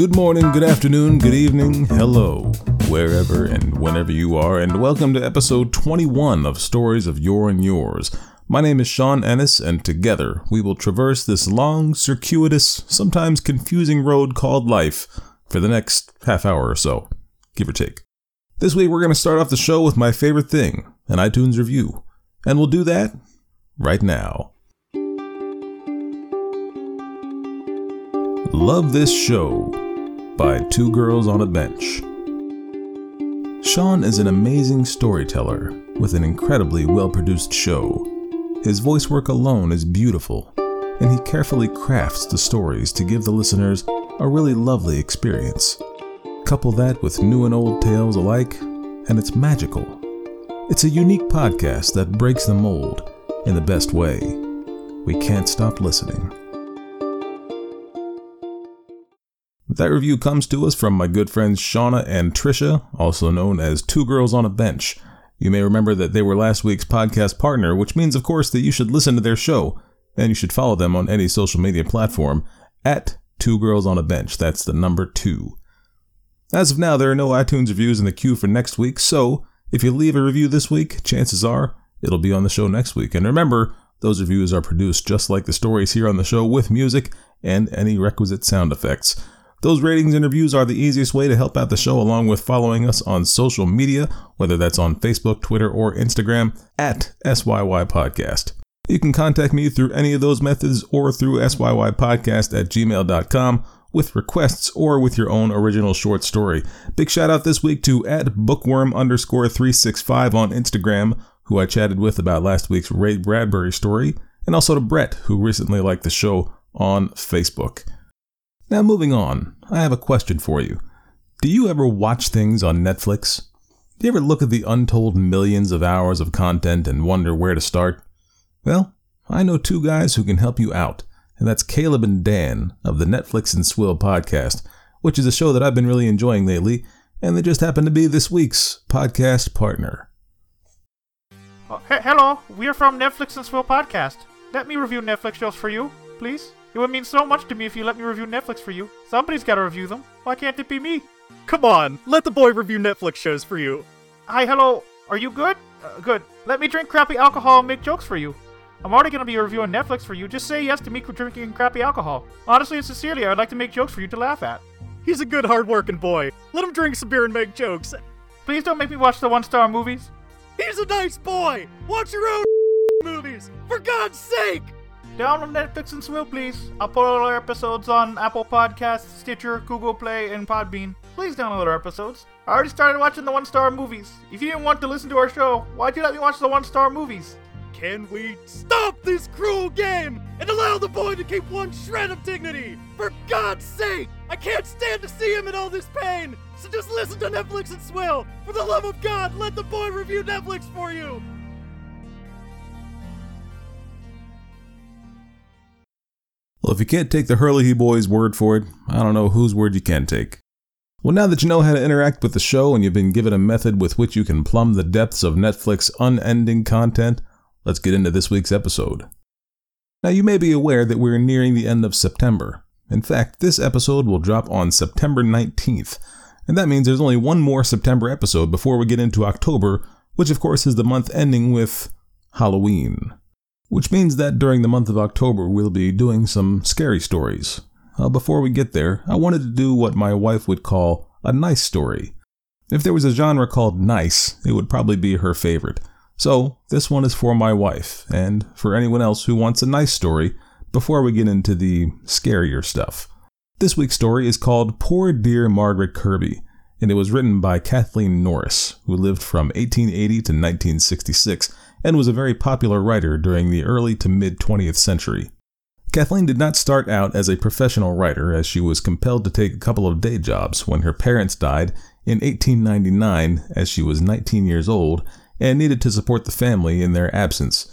Good morning, good afternoon, good evening, hello, wherever and whenever you are, and welcome to episode 21 of Stories of Yore and Yours. My name is Sean Ennis, and together we will traverse this long, circuitous, sometimes confusing road called life for the next half hour or so, give or take. This week we're going to start off the show with my favorite thing, an iTunes review, and we'll do that right now. Love This Show by Two Girls on a Bench. Sean is an amazing storyteller with an incredibly well produced show. His voice work alone is beautiful, and he carefully crafts the stories to give the listeners a really lovely experience. Couple that with new and old tales alike, and it's magical. It's a unique podcast that breaks the mold in the best way. We can't stop listening. That review comes to us from my good friends Shauna and Trisha, also known as Two Girls on a Bench. You may remember that they were last week's podcast partner, which means, of course, that you should listen to their show, and you should follow them on any social media platform at Two Girls on a Bench. That's the number two. As of now, there are no iTunes reviews in the queue for next week, so if you leave a review this week, chances are it'll be on the show next week. And remember, those reviews are produced just like the stories here on the show with music and any requisite sound effects. Those ratings and reviews are the easiest way to help out the show, along with following us on social media, whether that's on Facebook, Twitter, or Instagram, at SYY Podcast. You can contact me through any of those methods or through SYYPodcast at gmail.com with requests or with your own original short story. Big shout out this week to at bookworm underscore 365 on Instagram, who I chatted with about last week's Ray Bradbury story, and also to Brett, who recently liked the show on Facebook. Now, moving on, I have a question for you. Do you ever watch things on Netflix? Do you ever look at the untold millions of hours of content and wonder where to start? Well, I know two guys who can help you out, and that's Caleb and Dan of the Netflix and Swill podcast, which is a show that I've been really enjoying lately, and they just happen to be this week's podcast partner. Uh, he- hello, we're from Netflix and Swill Podcast. Let me review Netflix shows for you, please. It would mean so much to me if you let me review Netflix for you. Somebody's got to review them. Why can't it be me? Come on, let the boy review Netflix shows for you. Hi, hello. Are you good? Uh, good. Let me drink crappy alcohol and make jokes for you. I'm already to be reviewing Netflix for you. Just say yes to me drinking crappy alcohol. Honestly and sincerely, I'd like to make jokes for you to laugh at. He's a good, hard-working boy. Let him drink some beer and make jokes. Please don't make me watch the one-star movies. He's a nice boy. Watch your own movies, for God's sake. Download Netflix and Swill, please. I'll put all our episodes on Apple Podcasts, Stitcher, Google Play, and Podbean. Please download our episodes. I already started watching the one-star movies. If you didn't want to listen to our show, why'd you let me watch the one-star movies? Can we stop this cruel game and allow the boy to keep one shred of dignity? For God's sake! I can't stand to see him in all this pain! So just listen to Netflix and Swill! For the love of God, let the boy review Netflix for you! Well, if you can't take the Hurley Boys' word for it, I don't know whose word you can take. Well, now that you know how to interact with the show and you've been given a method with which you can plumb the depths of Netflix unending content, let's get into this week's episode. Now, you may be aware that we're nearing the end of September. In fact, this episode will drop on September 19th, and that means there's only one more September episode before we get into October, which of course is the month ending with Halloween. Which means that during the month of October, we'll be doing some scary stories. Uh, before we get there, I wanted to do what my wife would call a nice story. If there was a genre called nice, it would probably be her favorite. So, this one is for my wife, and for anyone else who wants a nice story before we get into the scarier stuff. This week's story is called Poor Dear Margaret Kirby, and it was written by Kathleen Norris, who lived from 1880 to 1966 and was a very popular writer during the early to mid 20th century. Kathleen did not start out as a professional writer, as she was compelled to take a couple of day jobs when her parents died in 1899, as she was 19 years old and needed to support the family in their absence.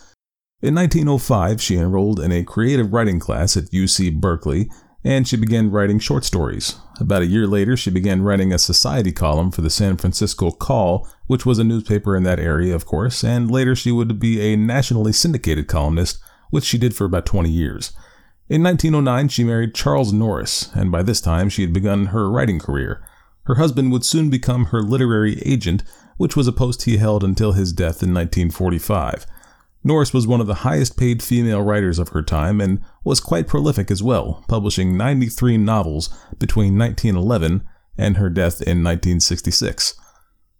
In 1905, she enrolled in a creative writing class at UC Berkeley, and she began writing short stories. About a year later, she began writing a society column for the San Francisco Call, which was a newspaper in that area, of course, and later she would be a nationally syndicated columnist, which she did for about 20 years. In 1909, she married Charles Norris, and by this time she had begun her writing career. Her husband would soon become her literary agent, which was a post he held until his death in 1945. Norris was one of the highest paid female writers of her time and was quite prolific as well, publishing 93 novels between 1911 and her death in 1966.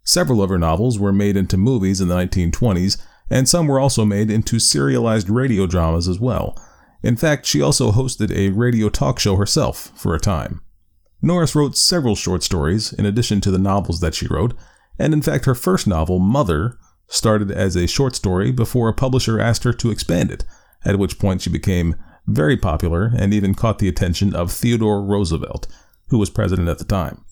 Several of her novels were made into movies in the 1920s, and some were also made into serialized radio dramas as well. In fact, she also hosted a radio talk show herself for a time. Norris wrote several short stories in addition to the novels that she wrote, and in fact, her first novel, Mother, started as a short story before a publisher asked her to expand it, at which point she became very popular and even caught the attention of Theodore Roosevelt, who was president at the time.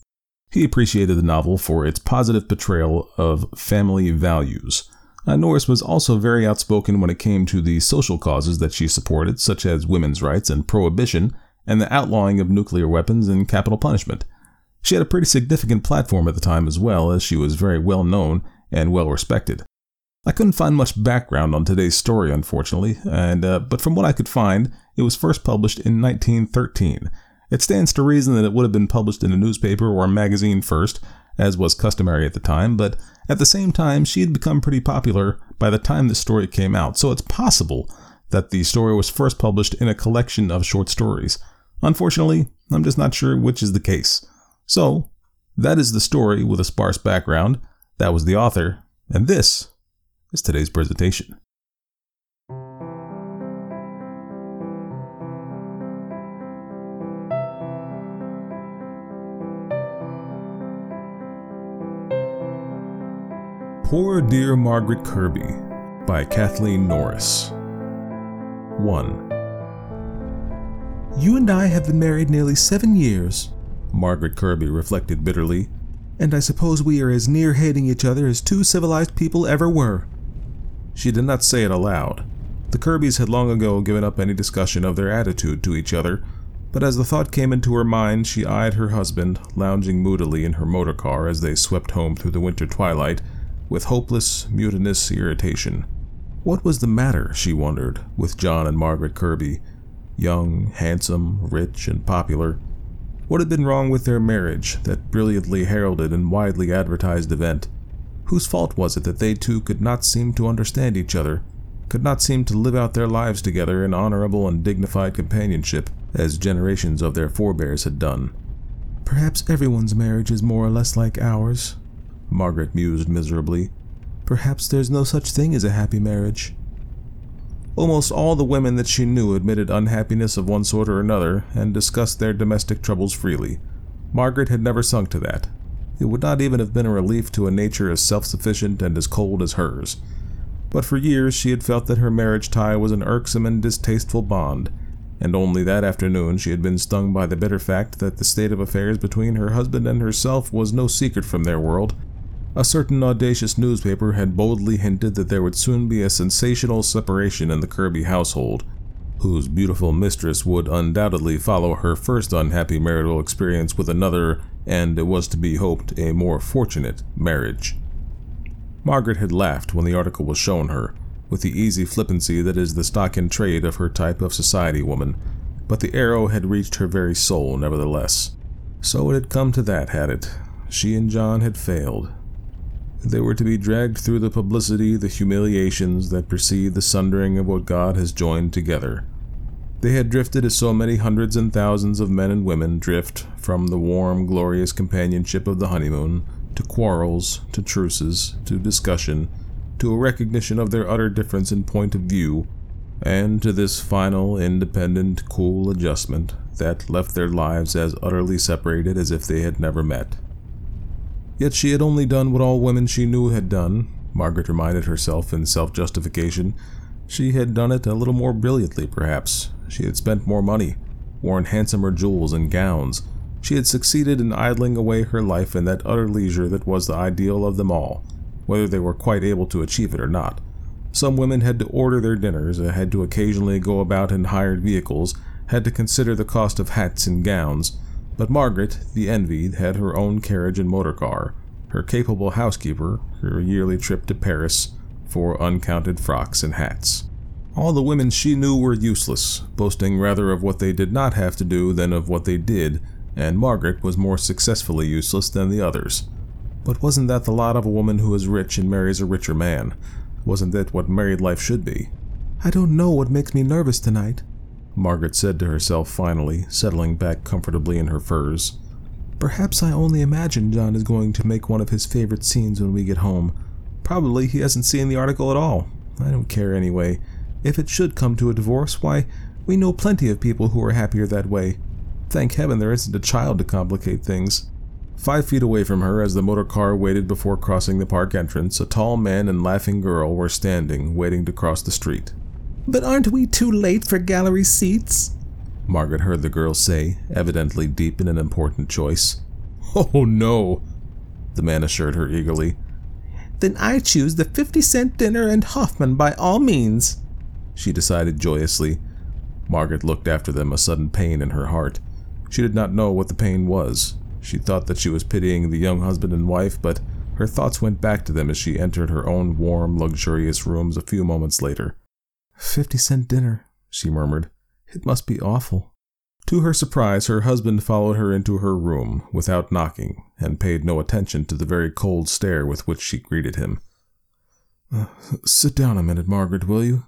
He appreciated the novel for its positive portrayal of family values. Uh, Norris was also very outspoken when it came to the social causes that she supported, such as women's rights and prohibition, and the outlawing of nuclear weapons and capital punishment. She had a pretty significant platform at the time as well, as she was very well known and well respected. I couldn't find much background on today's story, unfortunately, and uh, but from what I could find, it was first published in 1913. It stands to reason that it would have been published in a newspaper or a magazine first, as was customary at the time, but at the same time, she had become pretty popular by the time this story came out, so it's possible that the story was first published in a collection of short stories. Unfortunately, I'm just not sure which is the case. So, that is the story with a sparse background. That was the author, and this is today's presentation. Poor Dear Margaret Kirby by Kathleen Norris. 1. You and I have been married nearly seven years, Margaret Kirby reflected bitterly. And I suppose we are as near hating each other as two civilized people ever were. She did not say it aloud. The Kirbys had long ago given up any discussion of their attitude to each other, but as the thought came into her mind, she eyed her husband, lounging moodily in her motor car as they swept home through the winter twilight, with hopeless, mutinous irritation. What was the matter, she wondered, with John and Margaret Kirby? Young, handsome, rich, and popular. What had been wrong with their marriage, that brilliantly heralded and widely advertised event? Whose fault was it that they two could not seem to understand each other, could not seem to live out their lives together in honorable and dignified companionship, as generations of their forebears had done? Perhaps everyone's marriage is more or less like ours. Margaret mused miserably. Perhaps there's no such thing as a happy marriage. Almost all the women that she knew admitted unhappiness of one sort or another and discussed their domestic troubles freely. Margaret had never sunk to that. It would not even have been a relief to a nature as self sufficient and as cold as hers. But for years she had felt that her marriage tie was an irksome and distasteful bond, and only that afternoon she had been stung by the bitter fact that the state of affairs between her husband and herself was no secret from their world. A certain audacious newspaper had boldly hinted that there would soon be a sensational separation in the Kirby household, whose beautiful mistress would undoubtedly follow her first unhappy marital experience with another, and it was to be hoped, a more fortunate marriage. Margaret had laughed when the article was shown her, with the easy flippancy that is the stock in trade of her type of society woman, but the arrow had reached her very soul nevertheless. So it had come to that, had it? She and John had failed. They were to be dragged through the publicity, the humiliations that precede the sundering of what God has joined together. They had drifted as so many hundreds and thousands of men and women drift from the warm, glorious companionship of the honeymoon to quarrels, to truces, to discussion, to a recognition of their utter difference in point of view, and to this final, independent, cool adjustment that left their lives as utterly separated as if they had never met. Yet she had only done what all women she knew had done, Margaret reminded herself in self justification. She had done it a little more brilliantly, perhaps. She had spent more money, worn handsomer jewels and gowns. She had succeeded in idling away her life in that utter leisure that was the ideal of them all, whether they were quite able to achieve it or not. Some women had to order their dinners, uh, had to occasionally go about in hired vehicles, had to consider the cost of hats and gowns, but Margaret, the envied, had her own carriage and motor car, her capable housekeeper, her yearly trip to Paris for uncounted frocks and hats. All the women she knew were useless, boasting rather of what they did not have to do than of what they did, and Margaret was more successfully useless than the others. But wasn't that the lot of a woman who is rich and marries a richer man? Wasn't that what married life should be? I don't know what makes me nervous tonight. Margaret said to herself finally, settling back comfortably in her furs. Perhaps I only imagine John is going to make one of his favorite scenes when we get home. Probably he hasn't seen the article at all. I don't care anyway. If it should come to a divorce, why, we know plenty of people who are happier that way. Thank heaven there isn't a child to complicate things. Five feet away from her, as the motor car waited before crossing the park entrance, a tall man and laughing girl were standing, waiting to cross the street. But aren't we too late for gallery seats? Margaret heard the girl say, evidently deep in an important choice. Oh no, the man assured her eagerly. Then I choose the 50 cent dinner and Hoffman by all means, she decided joyously. Margaret looked after them, a sudden pain in her heart. She did not know what the pain was. She thought that she was pitying the young husband and wife, but her thoughts went back to them as she entered her own warm, luxurious rooms a few moments later. Fifty cent dinner, she murmured. It must be awful. To her surprise, her husband followed her into her room without knocking, and paid no attention to the very cold stare with which she greeted him. Uh, sit down a minute, Margaret, will you?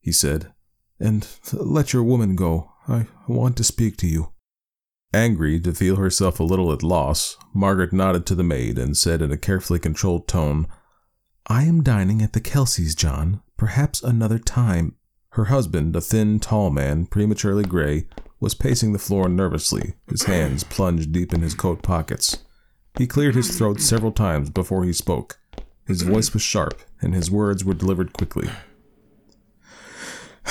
he said, and let your woman go. I want to speak to you. Angry to feel herself a little at loss, Margaret nodded to the maid and said in a carefully controlled tone, I am dining at the Kelseys, John. Perhaps another time. Her husband, a thin, tall man, prematurely gray, was pacing the floor nervously, his hands plunged deep in his coat pockets. He cleared his throat several times before he spoke. His voice was sharp, and his words were delivered quickly.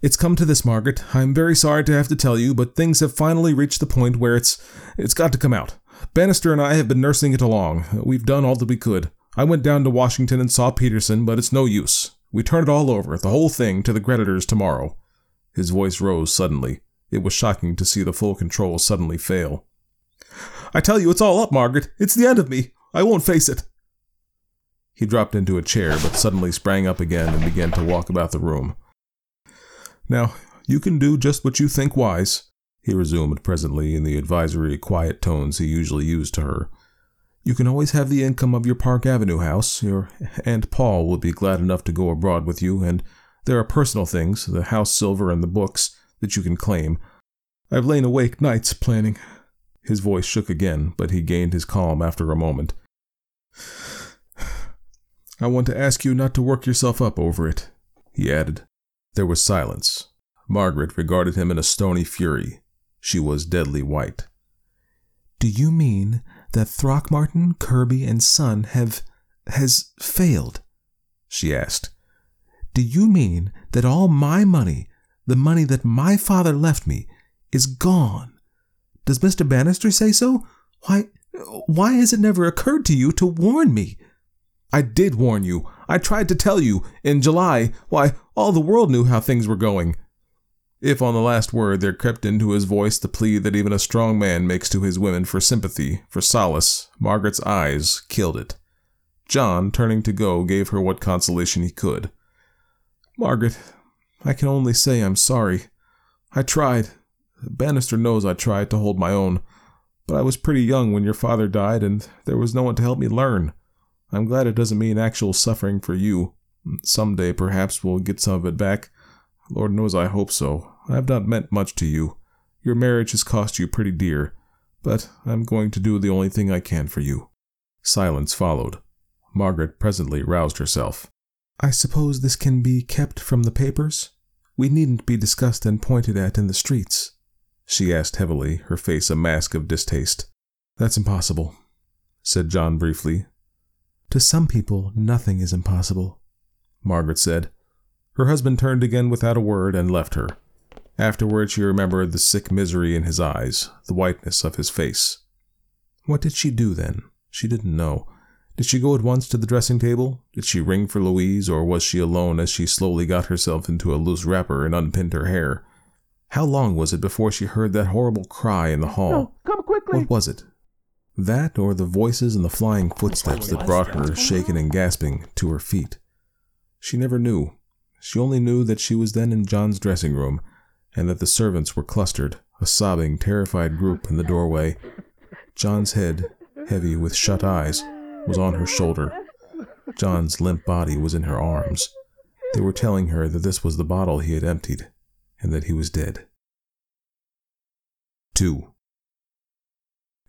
It's come to this, Margaret. I'm very sorry to have to tell you, but things have finally reached the point where it's it's got to come out. Bannister and I have been nursing it along. We've done all that we could. I went down to Washington and saw Peterson, but it's no use. We turn it all over, the whole thing, to the creditors tomorrow. His voice rose suddenly. It was shocking to see the full control suddenly fail. I tell you, it's all up, Margaret. It's the end of me. I won't face it. He dropped into a chair, but suddenly sprang up again and began to walk about the room. Now, you can do just what you think wise, he resumed presently in the advisory, quiet tones he usually used to her. You can always have the income of your Park Avenue house. Your Aunt Paul will be glad enough to go abroad with you, and there are personal things, the house silver and the books, that you can claim. I've lain awake nights planning. His voice shook again, but he gained his calm after a moment. I want to ask you not to work yourself up over it, he added. There was silence. Margaret regarded him in a stony fury. She was deadly white. Do you mean that Throckmorton, Kirby, and Son have. has failed? she asked. Do you mean that all my money, the money that my father left me, is gone? Does Mr. Bannister say so? Why, why has it never occurred to you to warn me? I did warn you. I tried to tell you. In July, why, all the world knew how things were going. If on the last word there crept into his voice the plea that even a strong man makes to his women for sympathy, for solace, Margaret's eyes killed it. John, turning to go, gave her what consolation he could. Margaret, I can only say I'm sorry. I tried. Bannister knows I tried to hold my own, but I was pretty young when your father died, and there was no one to help me learn. I'm glad it doesn't mean actual suffering for you. Some day, perhaps, we'll get some of it back. Lord knows I hope so. I have not meant much to you. Your marriage has cost you pretty dear, but I'm going to do the only thing I can for you. Silence followed. Margaret presently roused herself. I suppose this can be kept from the papers? We needn't be discussed and pointed at in the streets, she asked heavily, her face a mask of distaste. That's impossible, said John briefly, to some people, nothing is impossible, Margaret said. Her husband turned again without a word and left her. Afterward, she remembered the sick misery in his eyes, the whiteness of his face. What did she do then? She didn't know. Did she go at once to the dressing table? Did she ring for Louise, or was she alone as she slowly got herself into a loose wrapper and unpinned her hair? How long was it before she heard that horrible cry in the hall? No, come quickly! What was it? That or the voices and the flying footsteps that brought her, shaken and gasping, to her feet. She never knew. She only knew that she was then in John's dressing room, and that the servants were clustered, a sobbing, terrified group in the doorway. John's head, heavy with shut eyes, was on her shoulder. John's limp body was in her arms. They were telling her that this was the bottle he had emptied, and that he was dead. 2.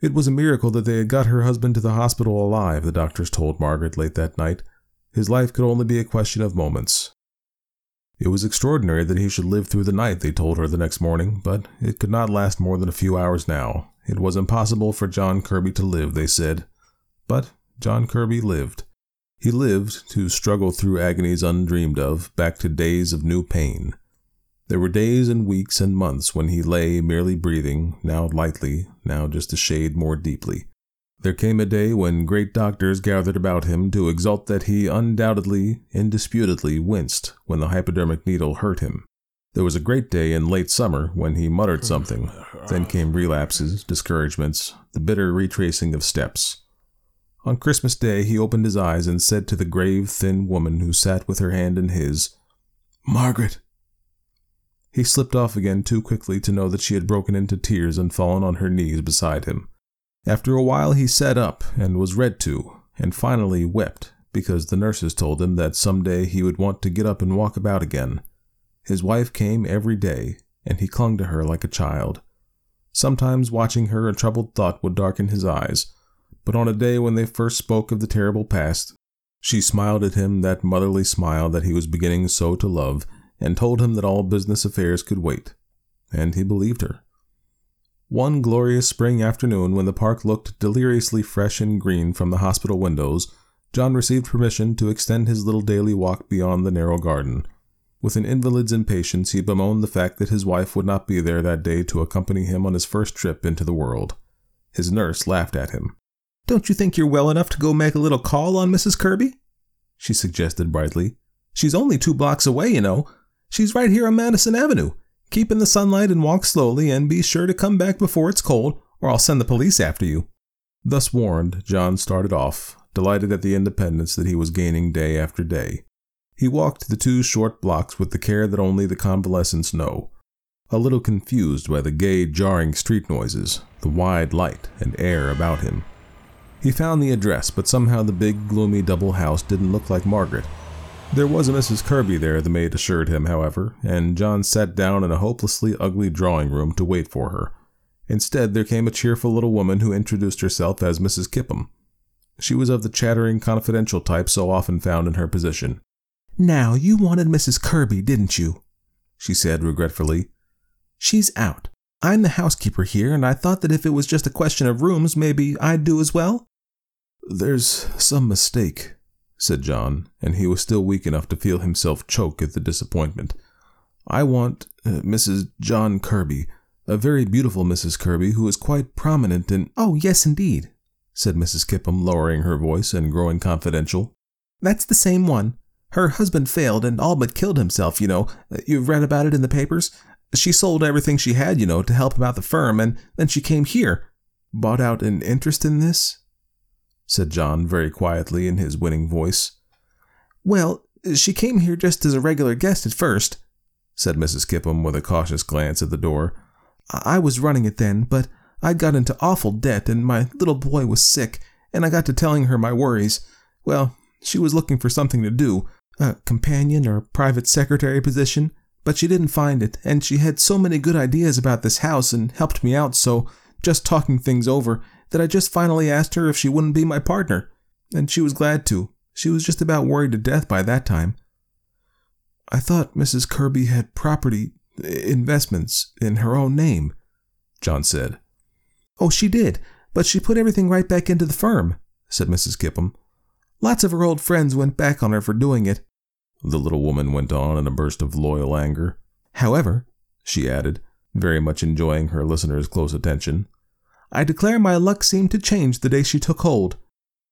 It was a miracle that they had got her husband to the hospital alive, the doctors told Margaret late that night. His life could only be a question of moments. It was extraordinary that he should live through the night, they told her the next morning, but it could not last more than a few hours now. It was impossible for John Kirby to live, they said. But John Kirby lived. He lived to struggle through agonies undreamed of, back to days of new pain. There were days and weeks and months when he lay merely breathing, now lightly, now just a shade more deeply. There came a day when great doctors gathered about him to exult that he undoubtedly, indisputably winced when the hypodermic needle hurt him. There was a great day in late summer when he muttered hmm. something. Then came relapses, discouragements, the bitter retracing of steps. On Christmas Day, he opened his eyes and said to the grave, thin woman who sat with her hand in his, Margaret, he slipped off again too quickly to know that she had broken into tears and fallen on her knees beside him. After a while, he sat up and was read to, and finally wept because the nurses told him that some day he would want to get up and walk about again. His wife came every day, and he clung to her like a child. Sometimes watching her, a troubled thought would darken his eyes, but on a day when they first spoke of the terrible past, she smiled at him that motherly smile that he was beginning so to love, and told him that all business affairs could wait, and he believed her. One glorious spring afternoon, when the park looked deliriously fresh and green from the hospital windows, John received permission to extend his little daily walk beyond the narrow garden. With an invalid's impatience, he bemoaned the fact that his wife would not be there that day to accompany him on his first trip into the world. His nurse laughed at him. Don't you think you're well enough to go make a little call on Mrs. Kirby? She suggested brightly. She's only two blocks away, you know. She's right here on Madison Avenue. Keep in the sunlight and walk slowly, and be sure to come back before it's cold, or I'll send the police after you. Thus warned, John started off, delighted at the independence that he was gaining day after day. He walked the two short blocks with the care that only the convalescents know, a little confused by the gay, jarring street noises, the wide light and air about him. He found the address, but somehow the big, gloomy double house didn't look like Margaret. There was a Mrs. Kirby there, the maid assured him, however, and John sat down in a hopelessly ugly drawing room to wait for her. Instead, there came a cheerful little woman who introduced herself as Mrs. Kipham. She was of the chattering, confidential type so often found in her position. Now, you wanted Mrs. Kirby, didn't you? she said regretfully. She's out. I'm the housekeeper here, and I thought that if it was just a question of rooms, maybe I'd do as well. There's some mistake, said John, and he was still weak enough to feel himself choke at the disappointment. I want uh, Mrs. John Kirby, a very beautiful Mrs. Kirby who is quite prominent in. Oh, yes, indeed, said Mrs. Kipham, lowering her voice and growing confidential. That's the same one. Her husband failed and all but killed himself, you know. You've read about it in the papers. She sold everything she had, you know, to help him out the firm, and then she came here. Bought out an interest in this? Said John very quietly in his winning voice. Well, she came here just as a regular guest at first, said Mrs. Kipham with a cautious glance at the door. I was running it then, but I'd got into awful debt and my little boy was sick, and I got to telling her my worries. Well, she was looking for something to do, a companion or private secretary position, but she didn't find it, and she had so many good ideas about this house and helped me out so, just talking things over, that I just finally asked her if she wouldn't be my partner, and she was glad to. She was just about worried to death by that time. I thought Mrs. Kirby had property investments in her own name, John said. Oh, she did, but she put everything right back into the firm, said Mrs. Kipham. Lots of her old friends went back on her for doing it. The little woman went on in a burst of loyal anger. However, she added, very much enjoying her listener's close attention, I declare my luck seemed to change the day she took hold.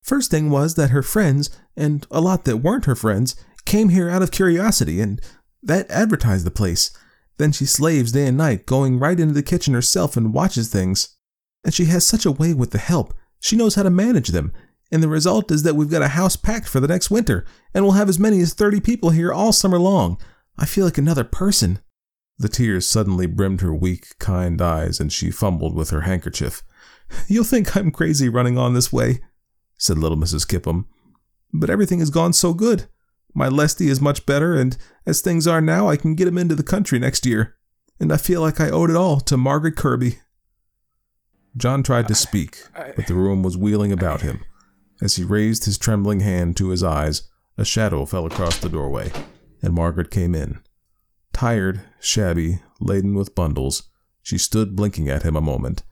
First thing was that her friends, and a lot that weren't her friends, came here out of curiosity, and that advertised the place. Then she slaves day and night, going right into the kitchen herself and watches things. And she has such a way with the help. She knows how to manage them. And the result is that we've got a house packed for the next winter, and we'll have as many as 30 people here all summer long. I feel like another person. The tears suddenly brimmed her weak, kind eyes, and she fumbled with her handkerchief. You'll think I'm crazy running on this way, said little Mrs. Kipham. But everything has gone so good. My Lesty is much better, and as things are now, I can get him into the country next year. And I feel like I owed it all to Margaret Kirby. John tried to speak, but the room was wheeling about him. As he raised his trembling hand to his eyes, a shadow fell across the doorway, and Margaret came in. Tired, shabby, laden with bundles, she stood blinking at him a moment,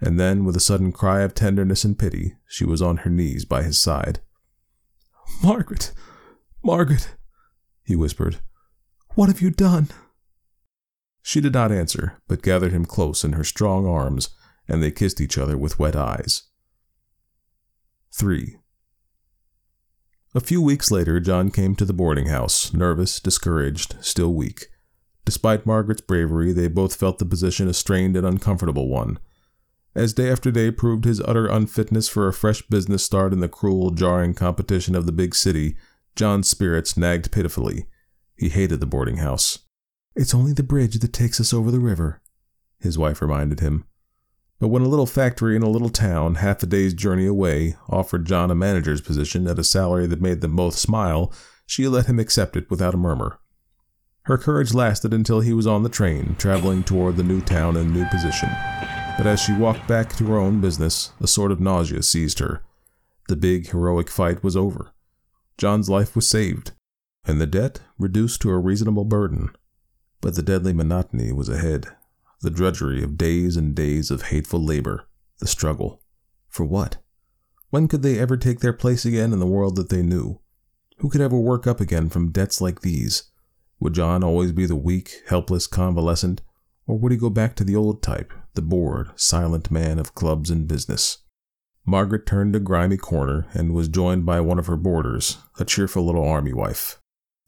and then, with a sudden cry of tenderness and pity, she was on her knees by his side. Margaret, Margaret, he whispered, what have you done? She did not answer, but gathered him close in her strong arms, and they kissed each other with wet eyes. 3. A few weeks later, John came to the boarding house, nervous, discouraged, still weak. Despite Margaret's bravery, they both felt the position a strained and uncomfortable one. As day after day proved his utter unfitness for a fresh business start in the cruel, jarring competition of the big city, John's spirits nagged pitifully. He hated the boarding house. It's only the bridge that takes us over the river, his wife reminded him. But when a little factory in a little town, half a day's journey away, offered John a manager's position at a salary that made them both smile, she let him accept it without a murmur. Her courage lasted until he was on the train, traveling toward the new town and new position. But as she walked back to her own business, a sort of nausea seized her. The big, heroic fight was over. John's life was saved, and the debt reduced to a reasonable burden. But the deadly monotony was ahead. The drudgery of days and days of hateful labor. The struggle. For what? When could they ever take their place again in the world that they knew? Who could ever work up again from debts like these? Would John always be the weak, helpless convalescent, or would he go back to the old type, the bored, silent man of clubs and business? Margaret turned a grimy corner and was joined by one of her boarders, a cheerful little army wife.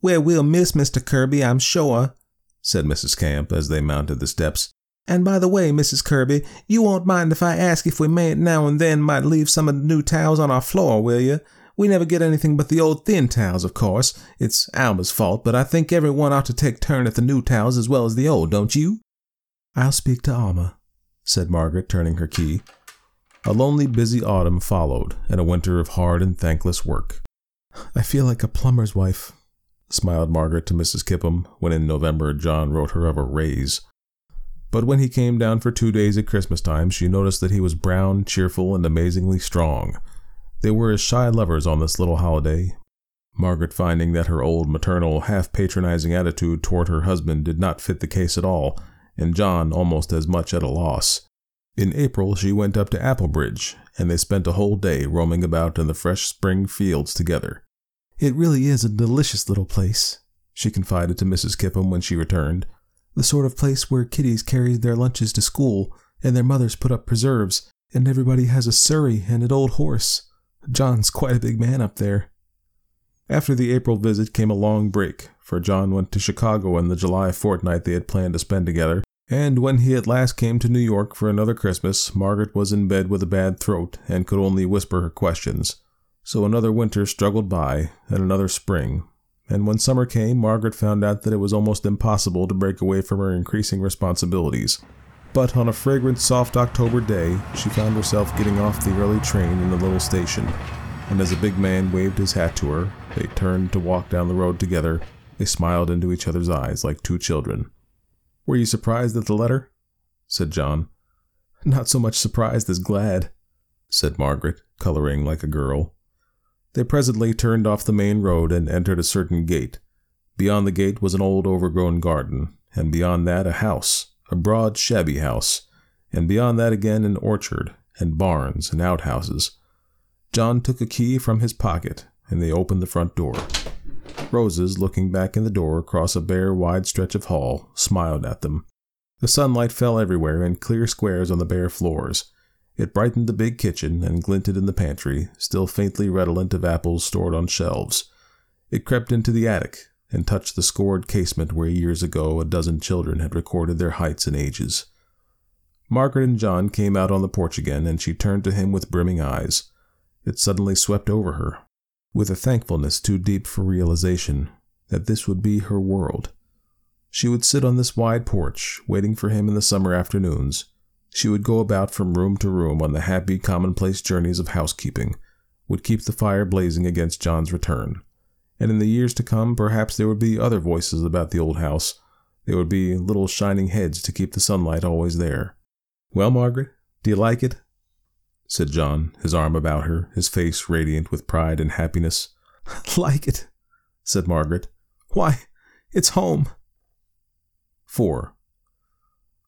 Well, we'll miss Mr. Kirby, I'm sure, said Mrs. Camp as they mounted the steps. And by the way, Mrs. Kirby, you won't mind if I ask if we mayn't now and then might leave some of the new towels on our floor, will you? We never get anything but the old thin towels, of course. It's Alma's fault, but I think everyone ought to take turn at the new towels as well as the old, don't you? I'll speak to Alma, said Margaret, turning her key. A lonely, busy autumn followed, and a winter of hard and thankless work. I feel like a plumber's wife, smiled Margaret to Mrs. Kipham when in November John wrote her of a raise. But when he came down for two days at Christmas time, she noticed that he was brown, cheerful, and amazingly strong. They were as shy lovers on this little holiday, Margaret finding that her old maternal, half patronizing attitude toward her husband did not fit the case at all, and John almost as much at a loss. In April, she went up to Applebridge, and they spent a whole day roaming about in the fresh spring fields together. It really is a delicious little place, she confided to Mrs. Kipham when she returned. The sort of place where kiddies carry their lunches to school, and their mothers put up preserves, and everybody has a surrey and an old horse. John's quite a big man up there. After the April visit came a long break, for John went to Chicago in the July fortnight they had planned to spend together, and when he at last came to New York for another Christmas, Margaret was in bed with a bad throat and could only whisper her questions. So another winter struggled by, and another spring, and when summer came, Margaret found out that it was almost impossible to break away from her increasing responsibilities. But on a fragrant, soft October day, she found herself getting off the early train in the little station, and as a big man waved his hat to her, they turned to walk down the road together. They smiled into each other's eyes like two children. Were you surprised at the letter? said John. Not so much surprised as glad, said Margaret, coloring like a girl. They presently turned off the main road and entered a certain gate. Beyond the gate was an old overgrown garden, and beyond that a house, a broad, shabby house, and beyond that again an orchard, and barns and outhouses. John took a key from his pocket, and they opened the front door. Roses, looking back in the door across a bare, wide stretch of hall, smiled at them. The sunlight fell everywhere in clear squares on the bare floors. It brightened the big kitchen and glinted in the pantry, still faintly redolent of apples stored on shelves. It crept into the attic, and touched the scored casement where years ago a dozen children had recorded their heights and ages. Margaret and John came out on the porch again, and she turned to him with brimming eyes. It suddenly swept over her, with a thankfulness too deep for realization, that this would be her world. She would sit on this wide porch, waiting for him in the summer afternoons. She would go about from room to room on the happy, commonplace journeys of housekeeping, would keep the fire blazing against John's return. And in the years to come, perhaps there would be other voices about the old house. There would be little shining heads to keep the sunlight always there. Well, Margaret, do you like it? said John, his arm about her, his face radiant with pride and happiness. like it, said Margaret. Why, it's home. 4.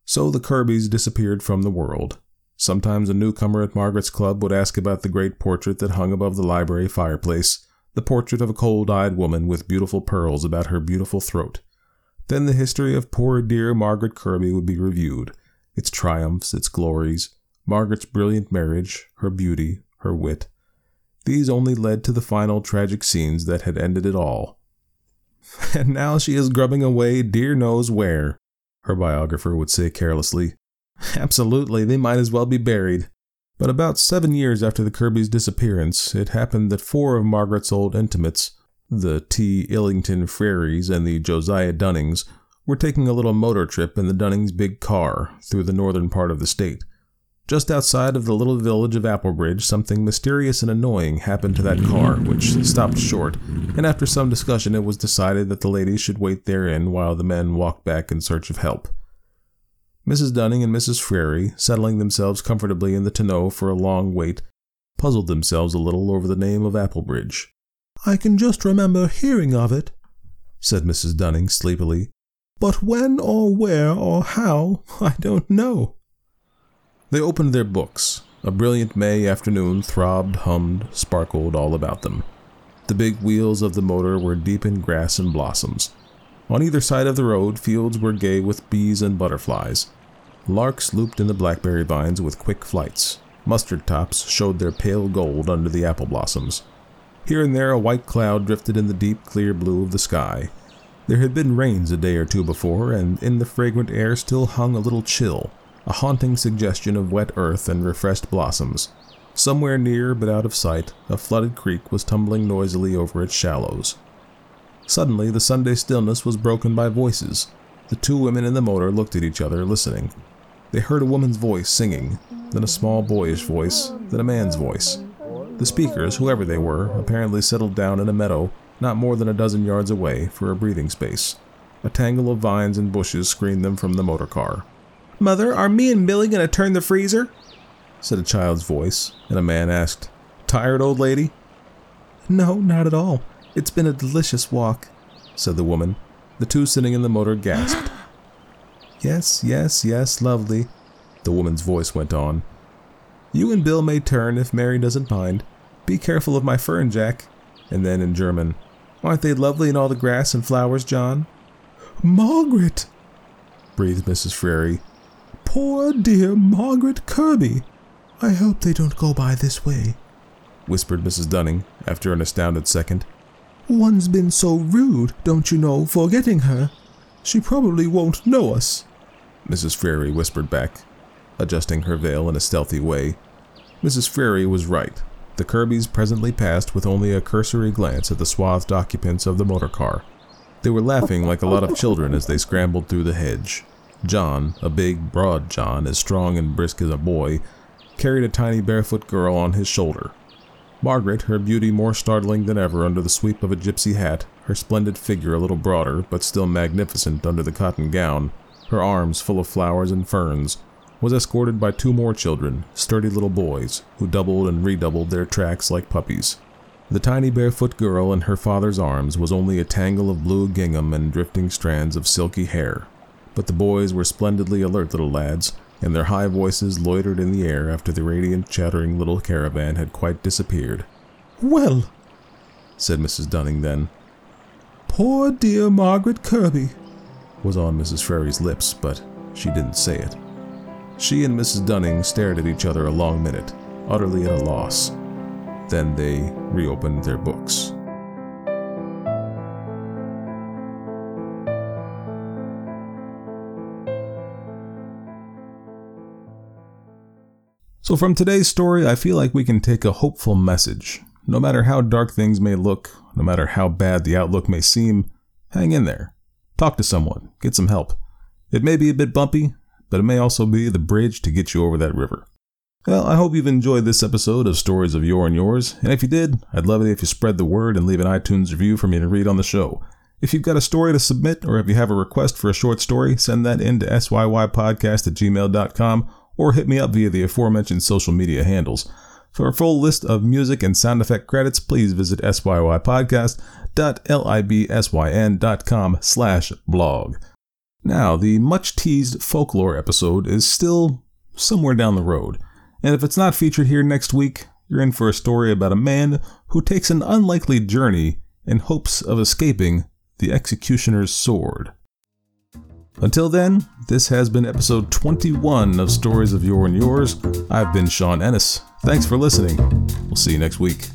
So the Kirbys disappeared from the world. Sometimes a newcomer at Margaret's club would ask about the great portrait that hung above the library fireplace, the portrait of a cold eyed woman with beautiful pearls about her beautiful throat. Then the history of poor dear Margaret Kirby would be reviewed its triumphs, its glories, Margaret's brilliant marriage, her beauty, her wit. These only led to the final tragic scenes that had ended it all. And now she is grubbing away dear knows where, her biographer would say carelessly. Absolutely, they might as well be buried. But about seven years after the Kirbys' disappearance, it happened that four of Margaret's old intimates, the T. Illington Frarys and the Josiah Dunnings, were taking a little motor trip in the Dunnings' big car through the northern part of the state. Just outside of the little village of Applebridge, something mysterious and annoying happened to that car, which stopped short, and after some discussion, it was decided that the ladies should wait therein while the men walked back in search of help. Mrs. Dunning and Mrs. Frary, settling themselves comfortably in the tonneau for a long wait, puzzled themselves a little over the name of Applebridge. I can just remember hearing of it, said Mrs. Dunning sleepily, but when or where or how, I don't know. They opened their books. A brilliant May afternoon throbbed, hummed, sparkled all about them. The big wheels of the motor were deep in grass and blossoms. On either side of the road, fields were gay with bees and butterflies. Larks looped in the blackberry vines with quick flights. Mustard tops showed their pale gold under the apple blossoms. Here and there, a white cloud drifted in the deep, clear blue of the sky. There had been rains a day or two before, and in the fragrant air still hung a little chill, a haunting suggestion of wet earth and refreshed blossoms. Somewhere near, but out of sight, a flooded creek was tumbling noisily over its shallows. Suddenly, the Sunday stillness was broken by voices. The two women in the motor looked at each other, listening. They heard a woman's voice singing, then a small boyish voice, then a man's voice. The speakers, whoever they were, apparently settled down in a meadow not more than a dozen yards away for a breathing space. A tangle of vines and bushes screened them from the motor car. Mother, are me and Billy going to turn the freezer? said a child's voice, and a man asked, Tired, old lady? No, not at all. It's been a delicious walk, said the woman. The two sitting in the motor gasped. yes, yes, yes, lovely, the woman's voice went on. You and Bill may turn if Mary doesn't mind. Be careful of my fern, Jack. And then in German, Aren't they lovely in all the grass and flowers, John? Margaret, breathed Mrs. Frary, Poor dear Margaret Kirby. I hope they don't go by this way, whispered Mrs. Dunning after an astounded second. One's been so rude, don't you know, forgetting her. She probably won't know us. Mrs. Frary whispered back, adjusting her veil in a stealthy way. Mrs. Frary was right. The Kirbys presently passed with only a cursory glance at the swathed occupants of the motor car. They were laughing like a lot of children as they scrambled through the hedge. John, a big, broad John, as strong and brisk as a boy, carried a tiny barefoot girl on his shoulder. Margaret, her beauty more startling than ever under the sweep of a gypsy hat, her splendid figure a little broader but still magnificent under the cotton gown, her arms full of flowers and ferns, was escorted by two more children, sturdy little boys, who doubled and redoubled their tracks like puppies. The tiny barefoot girl in her father's arms was only a tangle of blue gingham and drifting strands of silky hair, but the boys were splendidly alert little lads, and their high voices loitered in the air after the radiant, chattering little caravan had quite disappeared. Well, said Mrs. Dunning then. Poor dear Margaret Kirby, was on Mrs. Frary's lips, but she didn't say it. She and Mrs. Dunning stared at each other a long minute, utterly at a loss. Then they reopened their books. So, from today's story, I feel like we can take a hopeful message. No matter how dark things may look, no matter how bad the outlook may seem, hang in there. Talk to someone, get some help. It may be a bit bumpy, but it may also be the bridge to get you over that river. Well, I hope you've enjoyed this episode of Stories of Yore and Yours, and if you did, I'd love it if you spread the word and leave an iTunes review for me to read on the show. If you've got a story to submit, or if you have a request for a short story, send that in to syypodcast at gmail.com or hit me up via the aforementioned social media handles. For a full list of music and sound effect credits, please visit syypodcast.libsyn.com slash blog. Now, the much teased folklore episode is still somewhere down the road, and if it's not featured here next week, you're in for a story about a man who takes an unlikely journey in hopes of escaping the executioner's sword. Until then, this has been episode 21 of Stories of Yore and Yours. I've been Sean Ennis. Thanks for listening. We'll see you next week.